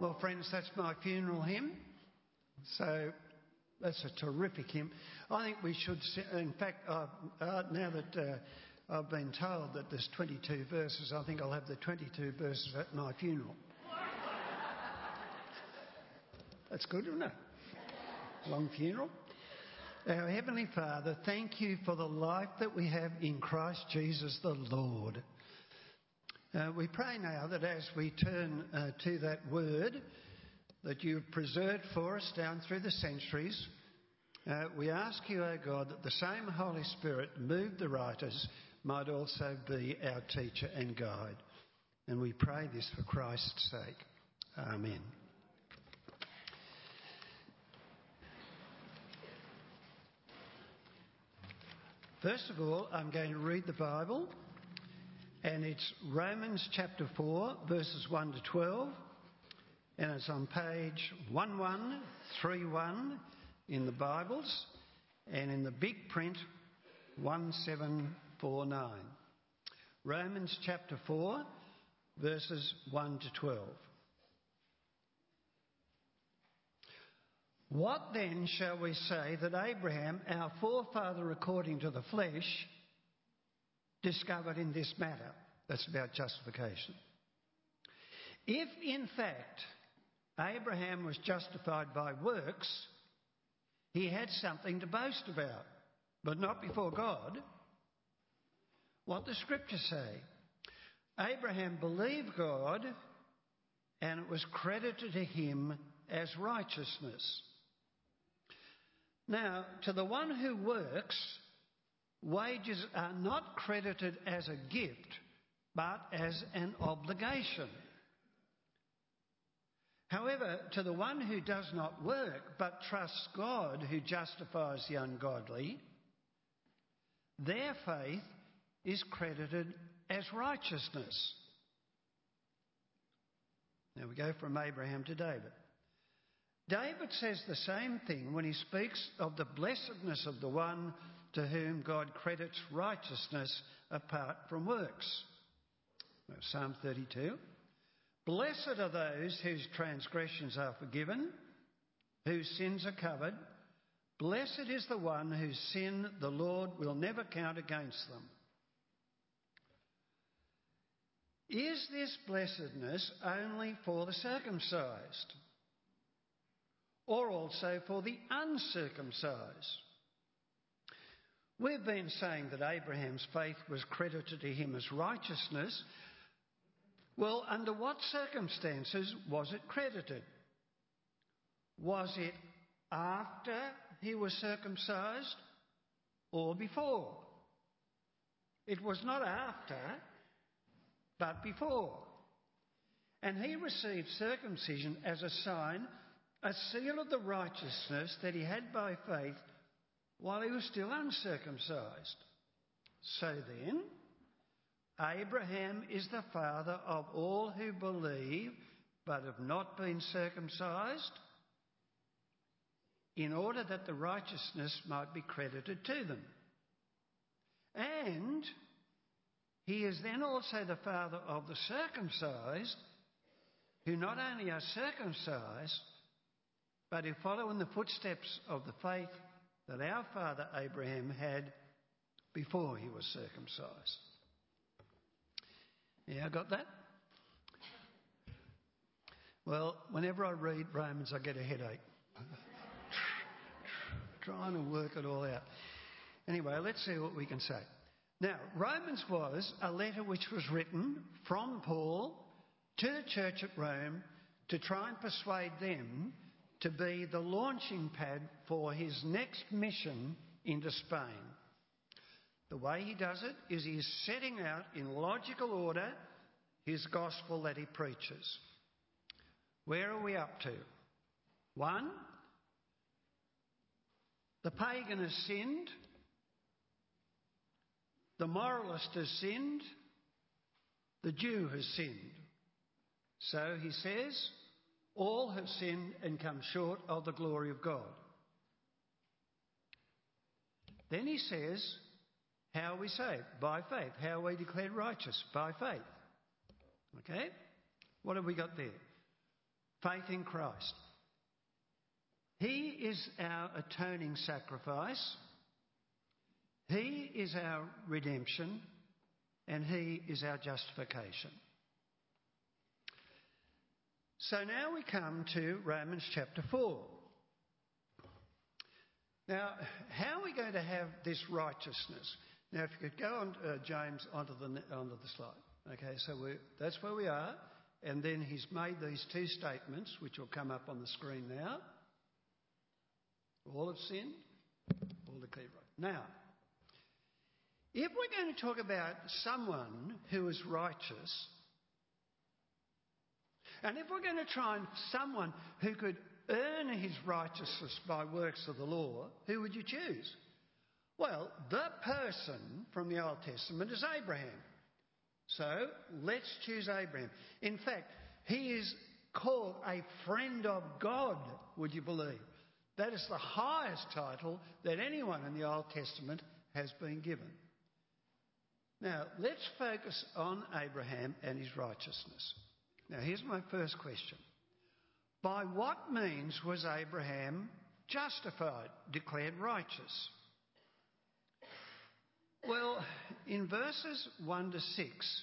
Well, friends, that's my funeral hymn. So that's a terrific hymn. I think we should, in fact, uh, uh, now that uh, I've been told that there's 22 verses, I think I'll have the 22 verses at my funeral. That's good, isn't it? Long funeral. Our Heavenly Father, thank you for the life that we have in Christ Jesus the Lord. Uh, we pray now that as we turn uh, to that word that you've preserved for us down through the centuries, uh, we ask you, O God, that the same Holy Spirit moved the writers might also be our teacher and guide. And we pray this for Christ's sake. Amen. First of all, I'm going to read the Bible and it's Romans chapter 4, verses 1 to 12, and it's on page 1131 in the Bibles, and in the big print 1749. Romans chapter 4, verses 1 to 12. What then shall we say that Abraham, our forefather according to the flesh, discovered in this matter. That's about justification. If in fact Abraham was justified by works, he had something to boast about, but not before God. What the scriptures say Abraham believed God, and it was credited to him as righteousness. Now, to the one who works, Wages are not credited as a gift, but as an obligation. However, to the one who does not work, but trusts God who justifies the ungodly, their faith is credited as righteousness. Now we go from Abraham to David. David says the same thing when he speaks of the blessedness of the one to whom God credits righteousness apart from works. Psalm 32. Blessed are those whose transgressions are forgiven, whose sins are covered. Blessed is the one whose sin the Lord will never count against them. Is this blessedness only for the circumcised, or also for the uncircumcised? We've been saying that Abraham's faith was credited to him as righteousness. Well, under what circumstances was it credited? Was it after he was circumcised or before? It was not after, but before. And he received circumcision as a sign, a seal of the righteousness that he had by faith while he was still uncircumcised. So then, Abraham is the father of all who believe but have not been circumcised, in order that the righteousness might be credited to them. And he is then also the father of the circumcised, who not only are circumcised, but who follow in the footsteps of the faith that our father Abraham had before he was circumcised. Yeah, I got that? Well, whenever I read Romans, I get a headache. Trying to work it all out. Anyway, let's see what we can say. Now, Romans was a letter which was written from Paul to the church at Rome to try and persuade them to be the launching pad for his next mission into Spain. The way he does it is he's setting out in logical order his gospel that he preaches. Where are we up to? One, the pagan has sinned, the moralist has sinned, the Jew has sinned. So he says, all have sinned and come short of the glory of God. Then he says, How are we saved? By faith. How are we declared righteous? By faith. Okay? What have we got there? faith in Christ. He is our atoning sacrifice. He is our redemption and He is our justification. So now we come to Romans chapter 4. Now, how are we going to have this righteousness? Now, if you could go on, uh, James, onto the, onto the slide. Okay, so that's where we are. And then he's made these two statements, which will come up on the screen now. All have sinned, all declare right. Now, if we're going to talk about someone who is righteous, and if we're going to try and someone who could earn his righteousness by works of the law, who would you choose? Well, the person from the Old Testament is Abraham. So let's choose Abraham. In fact, he is called a friend of God, would you believe? That is the highest title that anyone in the Old Testament has been given. Now, let's focus on Abraham and his righteousness. Now, here's my first question By what means was Abraham justified, declared righteous? Well, in verses 1 to 6,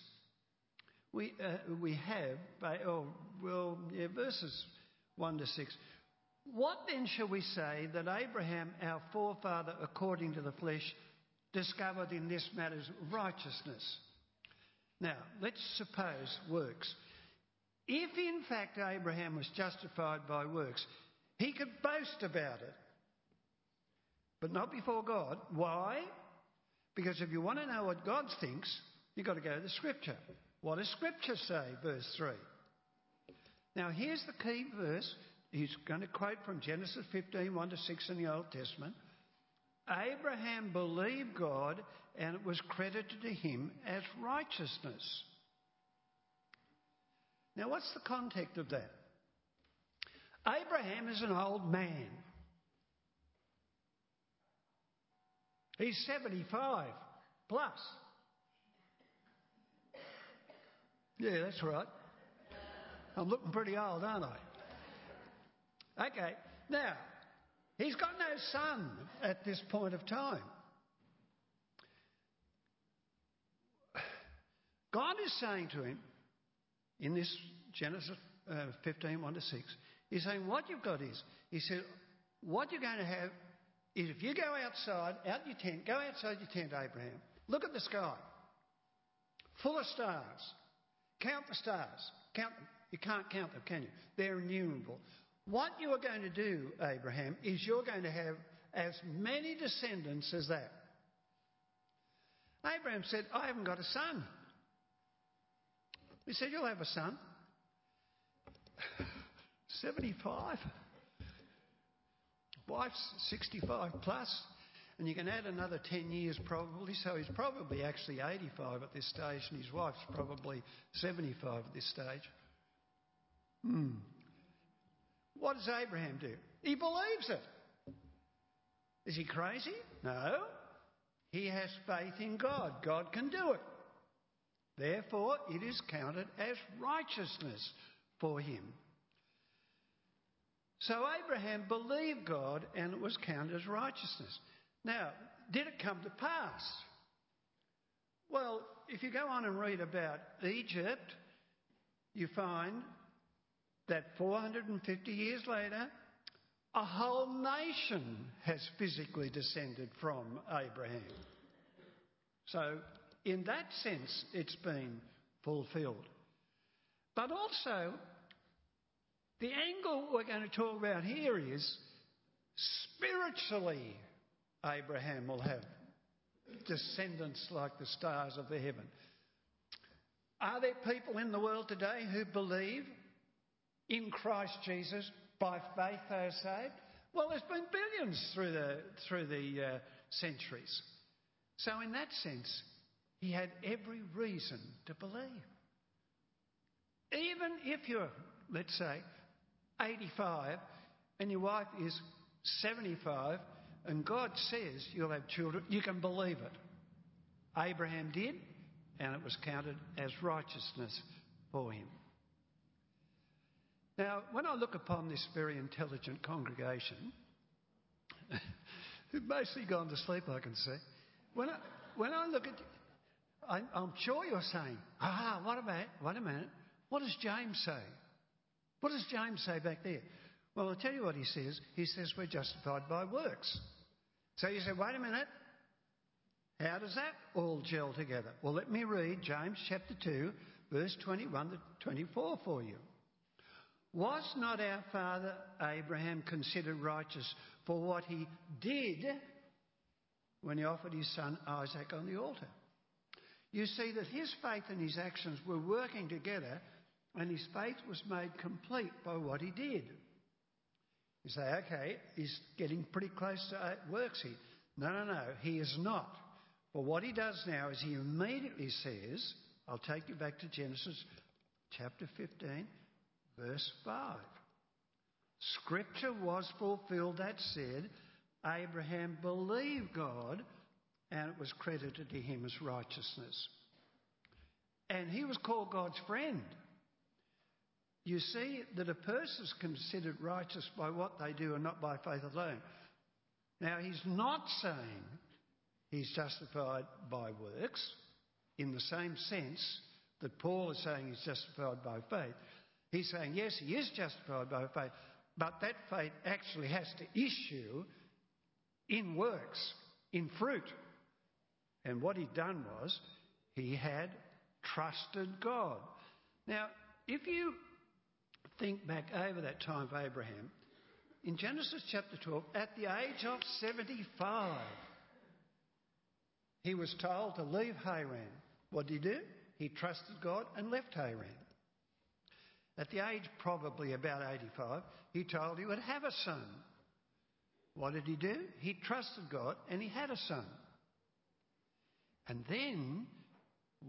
we, uh, we have, oh, well, yeah, verses 1 to 6. What then shall we say that Abraham, our forefather according to the flesh, discovered in this matter righteousness? Now, let's suppose works. If in fact Abraham was justified by works, he could boast about it, but not before God. Why? Because if you want to know what God thinks, you've got to go to the scripture. What does scripture say? Verse 3. Now, here's the key verse. He's going to quote from Genesis 15 1 to 6 in the Old Testament. Abraham believed God, and it was credited to him as righteousness. Now, what's the context of that? Abraham is an old man. He's 75 plus. Yeah, that's right. I'm looking pretty old, aren't I? Okay, now, he's got no son at this point of time. God is saying to him in this Genesis uh, 15 1 to 6, He's saying, What you've got is, He said, what you're going to have is if you go outside, out your tent, go outside your tent, Abraham, look at the sky, full of stars. Count the stars. Count them. You can't count them, can you? They're innumerable. What you are going to do, Abraham, is you're going to have as many descendants as that. Abraham said, I haven't got a son. He said, You'll have a son. 75. Wife's 65 plus, and you can add another 10 years probably, so he's probably actually 85 at this stage, and his wife's probably 75 at this stage. Hmm. What does Abraham do? He believes it. Is he crazy? No. He has faith in God. God can do it. Therefore, it is counted as righteousness for him. So Abraham believed God and it was counted as righteousness. Now, did it come to pass? Well, if you go on and read about Egypt, you find that 450 years later, a whole nation has physically descended from Abraham. So, in that sense, it's been fulfilled. But also, the angle we're going to talk about here is spiritually, Abraham will have descendants like the stars of the heaven. Are there people in the world today who believe in Christ Jesus by faith they are saved? Well, there's been billions through the, through the uh, centuries. So, in that sense, he had every reason to believe. Even if you're, let's say, 85 and your wife is 75 and God says you'll have children, you can believe it. Abraham did, and it was counted as righteousness for him. Now, when I look upon this very intelligent congregation, who've mostly gone to sleep, I can see, when I, when I look at, I, I'm sure you're saying, ah, what about, wait a minute, what does James say? What does James say back there? Well, I'll tell you what he says. He says we're justified by works. So you say, wait a minute, how does that all gel together? Well, let me read James chapter 2, verse 21 to 24 for you. Was not our father Abraham considered righteous for what he did when he offered his son Isaac on the altar? You see that his faith and his actions were working together, and his faith was made complete by what he did. You say, okay, he's getting pretty close to uh, works here. No, no, no, he is not. But what he does now is he immediately says, I'll take you back to Genesis chapter 15, verse 5. Scripture was fulfilled that said, Abraham believed God and it was credited to him as righteousness. And he was called God's friend. You see that a person is considered righteous by what they do and not by faith alone. Now, he's not saying he's justified by works in the same sense that Paul is saying he's justified by faith. He's saying, yes, he is justified by faith, but that faith actually has to issue in works, in fruit. And what he'd done was he had trusted God. Now, if you think back over that time of Abraham, in Genesis chapter 12, at the age of 75, he was told to leave Haran. What did he do? He trusted God and left Haran. At the age probably about 85, he told he would have a son. What did he do? He trusted God and he had a son. And then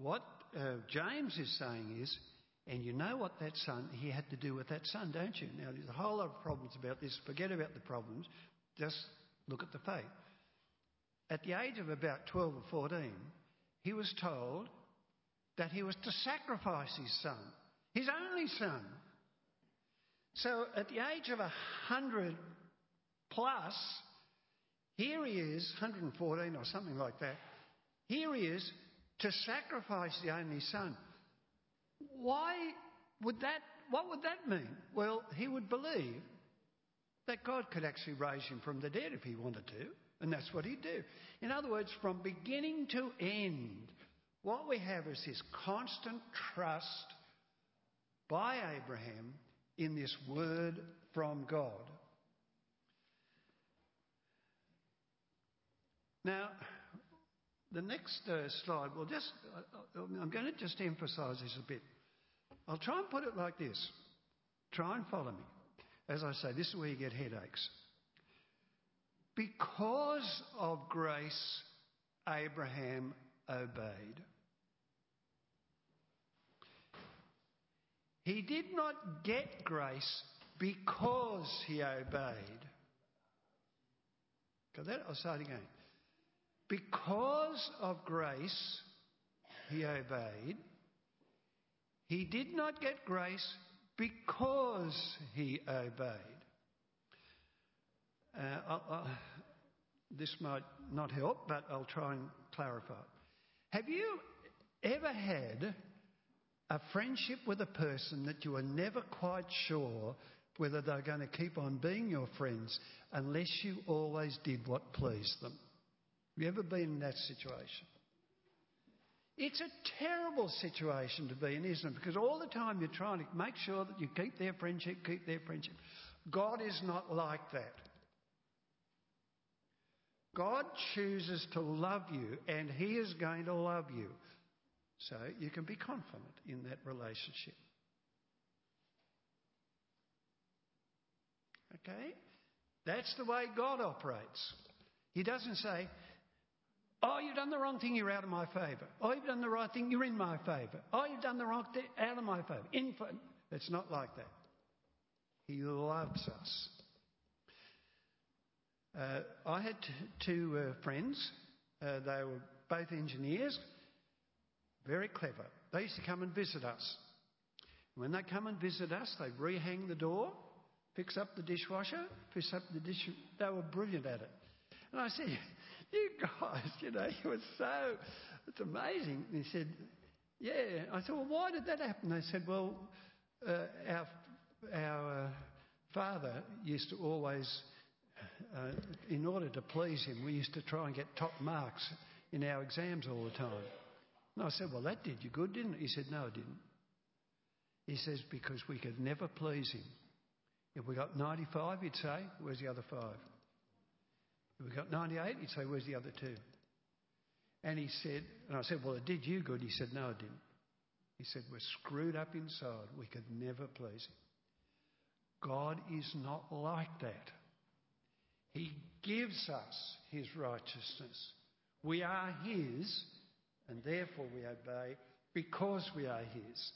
what uh, James is saying is, and you know what that son, he had to do with that son, don't you? Now, there's a whole lot of problems about this. Forget about the problems. Just look at the faith. At the age of about 12 or 14, he was told that he was to sacrifice his son, his only son. So at the age of 100 plus, here he is, 114 or something like that, here he is to sacrifice the only son. Why would that, what would that mean? Well, he would believe that God could actually raise him from the dead if he wanted to, and that's what he'd do. In other words, from beginning to end, what we have is this constant trust by Abraham in this word from God. Now, the next uh, slide, well, just uh, I'm going to just emphasise this a bit. I'll try and put it like this. Try and follow me. As I say, this is where you get headaches. Because of grace, Abraham obeyed. He did not get grace because he obeyed. Got that? I'll start again. Because of grace, he obeyed. He did not get grace because he obeyed. Uh, I'll, I'll, this might not help, but I'll try and clarify. Have you ever had a friendship with a person that you were never quite sure whether they're going to keep on being your friends unless you always did what pleased them? Have you ever been in that situation? It's a terrible situation to be in, isn't it? Because all the time you're trying to make sure that you keep their friendship, keep their friendship. God is not like that. God chooses to love you and He is going to love you. So you can be confident in that relationship. Okay? That's the way God operates. He doesn't say, Oh, you've done the wrong thing, you're out of my favour. Oh, you've done the right thing, you're in my favour. Oh, you've done the wrong thing, out of my favour. In It's not like that. He loves us. Uh, I had two uh, friends. Uh, they were both engineers, very clever. They used to come and visit us. When they come and visit us, they rehang the door, fix up the dishwasher, fix up the dish. They were brilliant at it. And I said, You guys, you know, you were so, it's amazing. And he said, Yeah. I said, Well, why did that happen? They said, Well, uh, our, our uh, father used to always, uh, in order to please him, we used to try and get top marks in our exams all the time. And I said, Well, that did you good, didn't it? He said, No, it didn't. He says, Because we could never please him. If we got 95, he'd say, Where's the other five? If we got 98, he'd say, Where's the other two? And he said, and I said, Well, it did you good. He said, No, it didn't. He said, We're screwed up inside. We could never please him. God is not like that. He gives us his righteousness. We are his, and therefore we obey because we are his.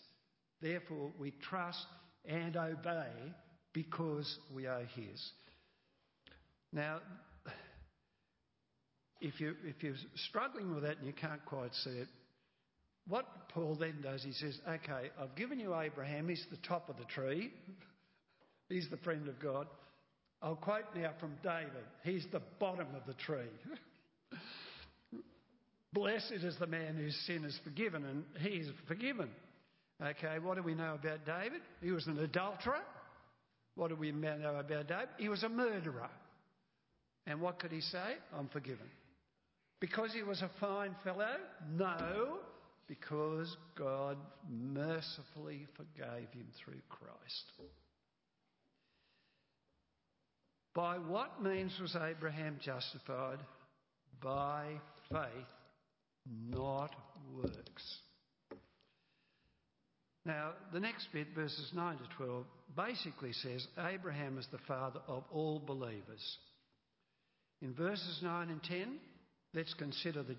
Therefore we trust and obey because we are his. Now, if, you, if you're struggling with that and you can't quite see it, what Paul then does, he says, okay, I've given you Abraham, he's the top of the tree, he's the friend of God. I'll quote now from David, he's the bottom of the tree. Blessed is the man whose sin is forgiven, and he is forgiven. Okay, what do we know about David? He was an adulterer. What do we know about David? He was a murderer. And what could he say? I'm forgiven. Because he was a fine fellow? No, because God mercifully forgave him through Christ. By what means was Abraham justified? By faith, not works. Now, the next bit, verses 9 to 12, basically says Abraham is the father of all believers. In verses 9 and 10, let's consider the,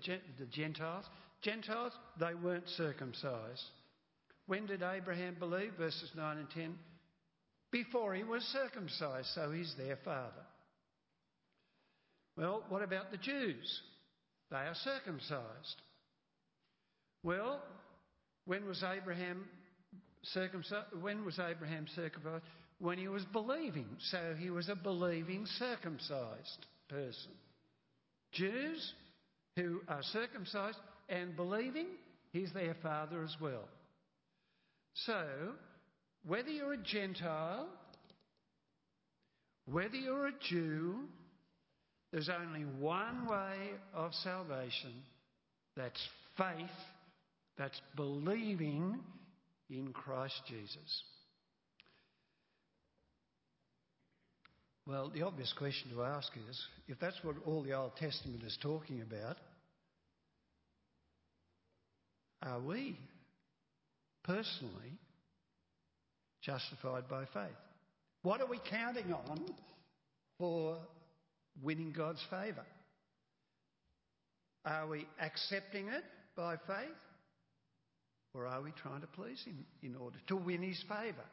Gentiles. Gentiles, they weren't circumcised. When did Abraham believe? Verses 9 and 10. Before he was circumcised, so he's their father. Well, what about the Jews? They are circumcised. Well, when was Abraham circumcised? When was Abraham circumcised? When he was believing. So he was a believing circumcised person. Jews who are circumcised and believing, he's their father as well. So, whether you're a Gentile, whether you're a Jew, there's only one way of salvation that's faith, that's believing in Christ Jesus. Well, the obvious question to ask is if that's what all the Old Testament is talking about, are we personally justified by faith? What are we counting on for winning God's favour? Are we accepting it by faith? Or are we trying to please Him in order to win His favour?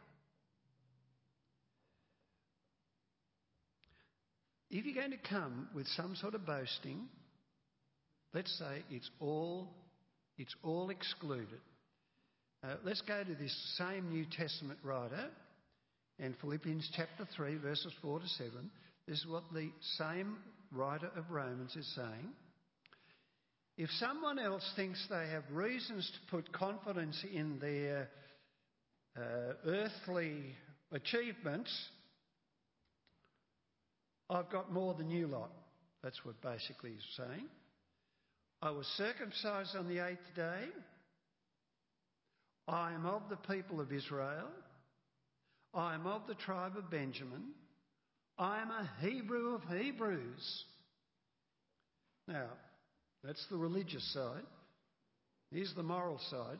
If you're going to come with some sort of boasting, let's say it's all, it's all excluded. Uh, let's go to this same New Testament writer and Philippians chapter 3, verses 4 to 7. This is what the same writer of Romans is saying. If someone else thinks they have reasons to put confidence in their uh, earthly achievements, I've got more than you lot. That's what basically he's saying. I was circumcised on the eighth day. I am of the people of Israel. I am of the tribe of Benjamin. I am a Hebrew of Hebrews. Now, that's the religious side. Here's the moral side.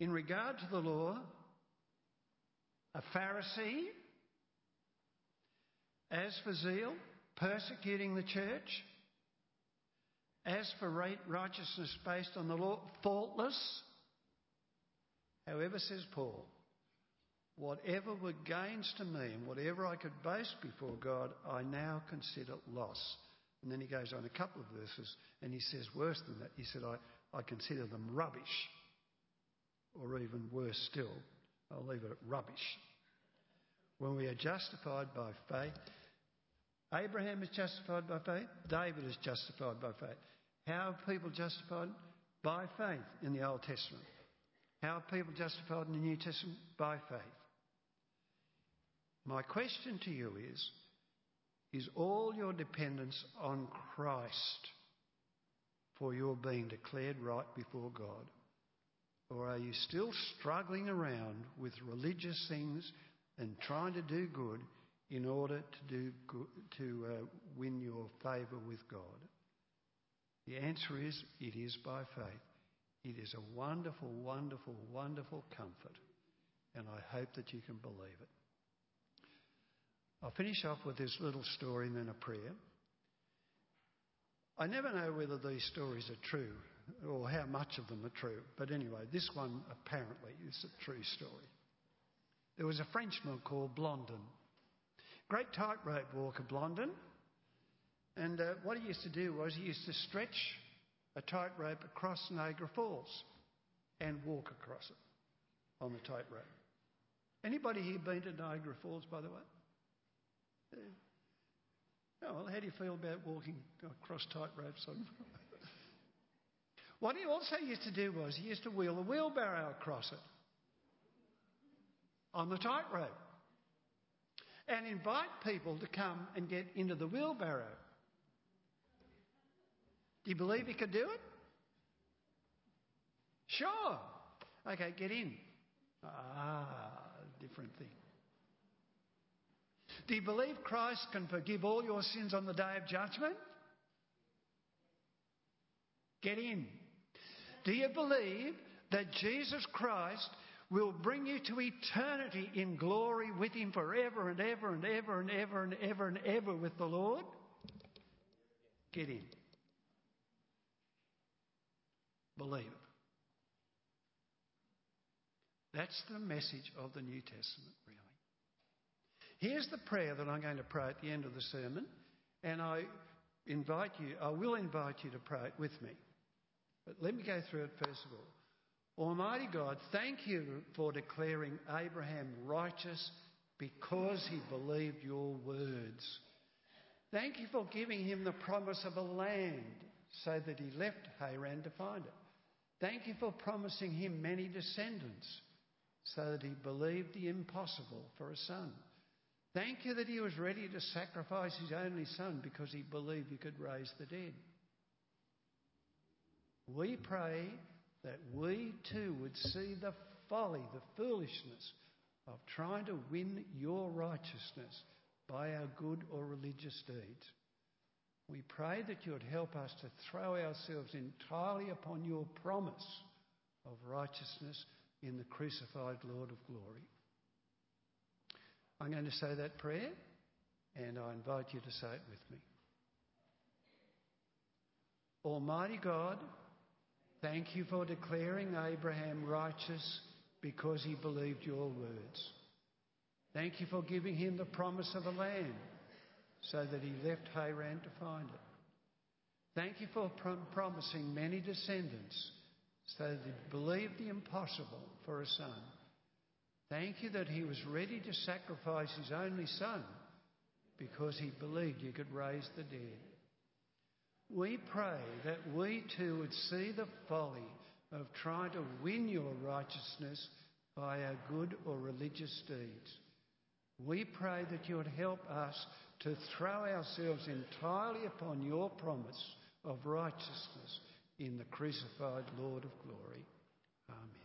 In regard to the law, a Pharisee, as for zeal, persecuting the church. As for righteousness based on the law, faultless. However, says Paul, whatever were gains to me and whatever I could boast before God, I now consider loss. And then he goes on a couple of verses and he says worse than that. He said, I, I consider them rubbish. Or even worse still, I'll leave it at rubbish. When we are justified by faith, Abraham is justified by faith, David is justified by faith. How are people justified? By faith in the Old Testament. How are people justified in the New Testament? By faith. My question to you is Is all your dependence on Christ for your being declared right before God? Or are you still struggling around with religious things and trying to do good in order to, do to uh, win your favour with God? The answer is it is by faith. It is a wonderful, wonderful, wonderful comfort, and I hope that you can believe it. I'll finish off with this little story and then a prayer. I never know whether these stories are true or how much of them are true, but anyway, this one apparently is a true story. There was a Frenchman called Blondin, great tightrope walker, Blondin, and uh, what he used to do was he used to stretch a tightrope across Niagara Falls and walk across it on the tightrope. Anybody here been to Niagara Falls, by the way? Oh, well, how do you feel about walking across tightropes? what he also used to do was he used to wheel a wheelbarrow across it on the tightrope and invite people to come and get into the wheelbarrow. Do you believe he could do it? Sure. Okay, get in. Ah, different thing. Do you believe Christ can forgive all your sins on the day of judgment? Get in. Do you believe that Jesus Christ will bring you to eternity in glory with Him forever and ever and ever and ever and ever and ever with the Lord? Get in. Believe it. That's the message of the New Testament, really. Here's the prayer that I'm going to pray at the end of the sermon, and I invite you, I will invite you to pray it with me. But let me go through it first of all. Almighty God, thank you for declaring Abraham righteous because he believed your words. Thank you for giving him the promise of a land so that he left Haran to find it. Thank you for promising him many descendants so that he believed the impossible for a son. Thank you that he was ready to sacrifice his only son because he believed he could raise the dead. We pray that we too would see the folly, the foolishness of trying to win your righteousness by our good or religious deeds. We pray that you would help us to throw ourselves entirely upon your promise of righteousness in the crucified Lord of glory. I'm going to say that prayer, and I invite you to say it with me. Almighty God, thank you for declaring Abraham righteous because he believed your words. Thank you for giving him the promise of a land so that he left Haran to find it. Thank you for promising many descendants so that he believed the impossible for a son. Thank you that he was ready to sacrifice his only son because he believed you could raise the dead. We pray that we too would see the folly of trying to win your righteousness by our good or religious deeds. We pray that you would help us to throw ourselves entirely upon your promise of righteousness in the crucified Lord of glory. Amen.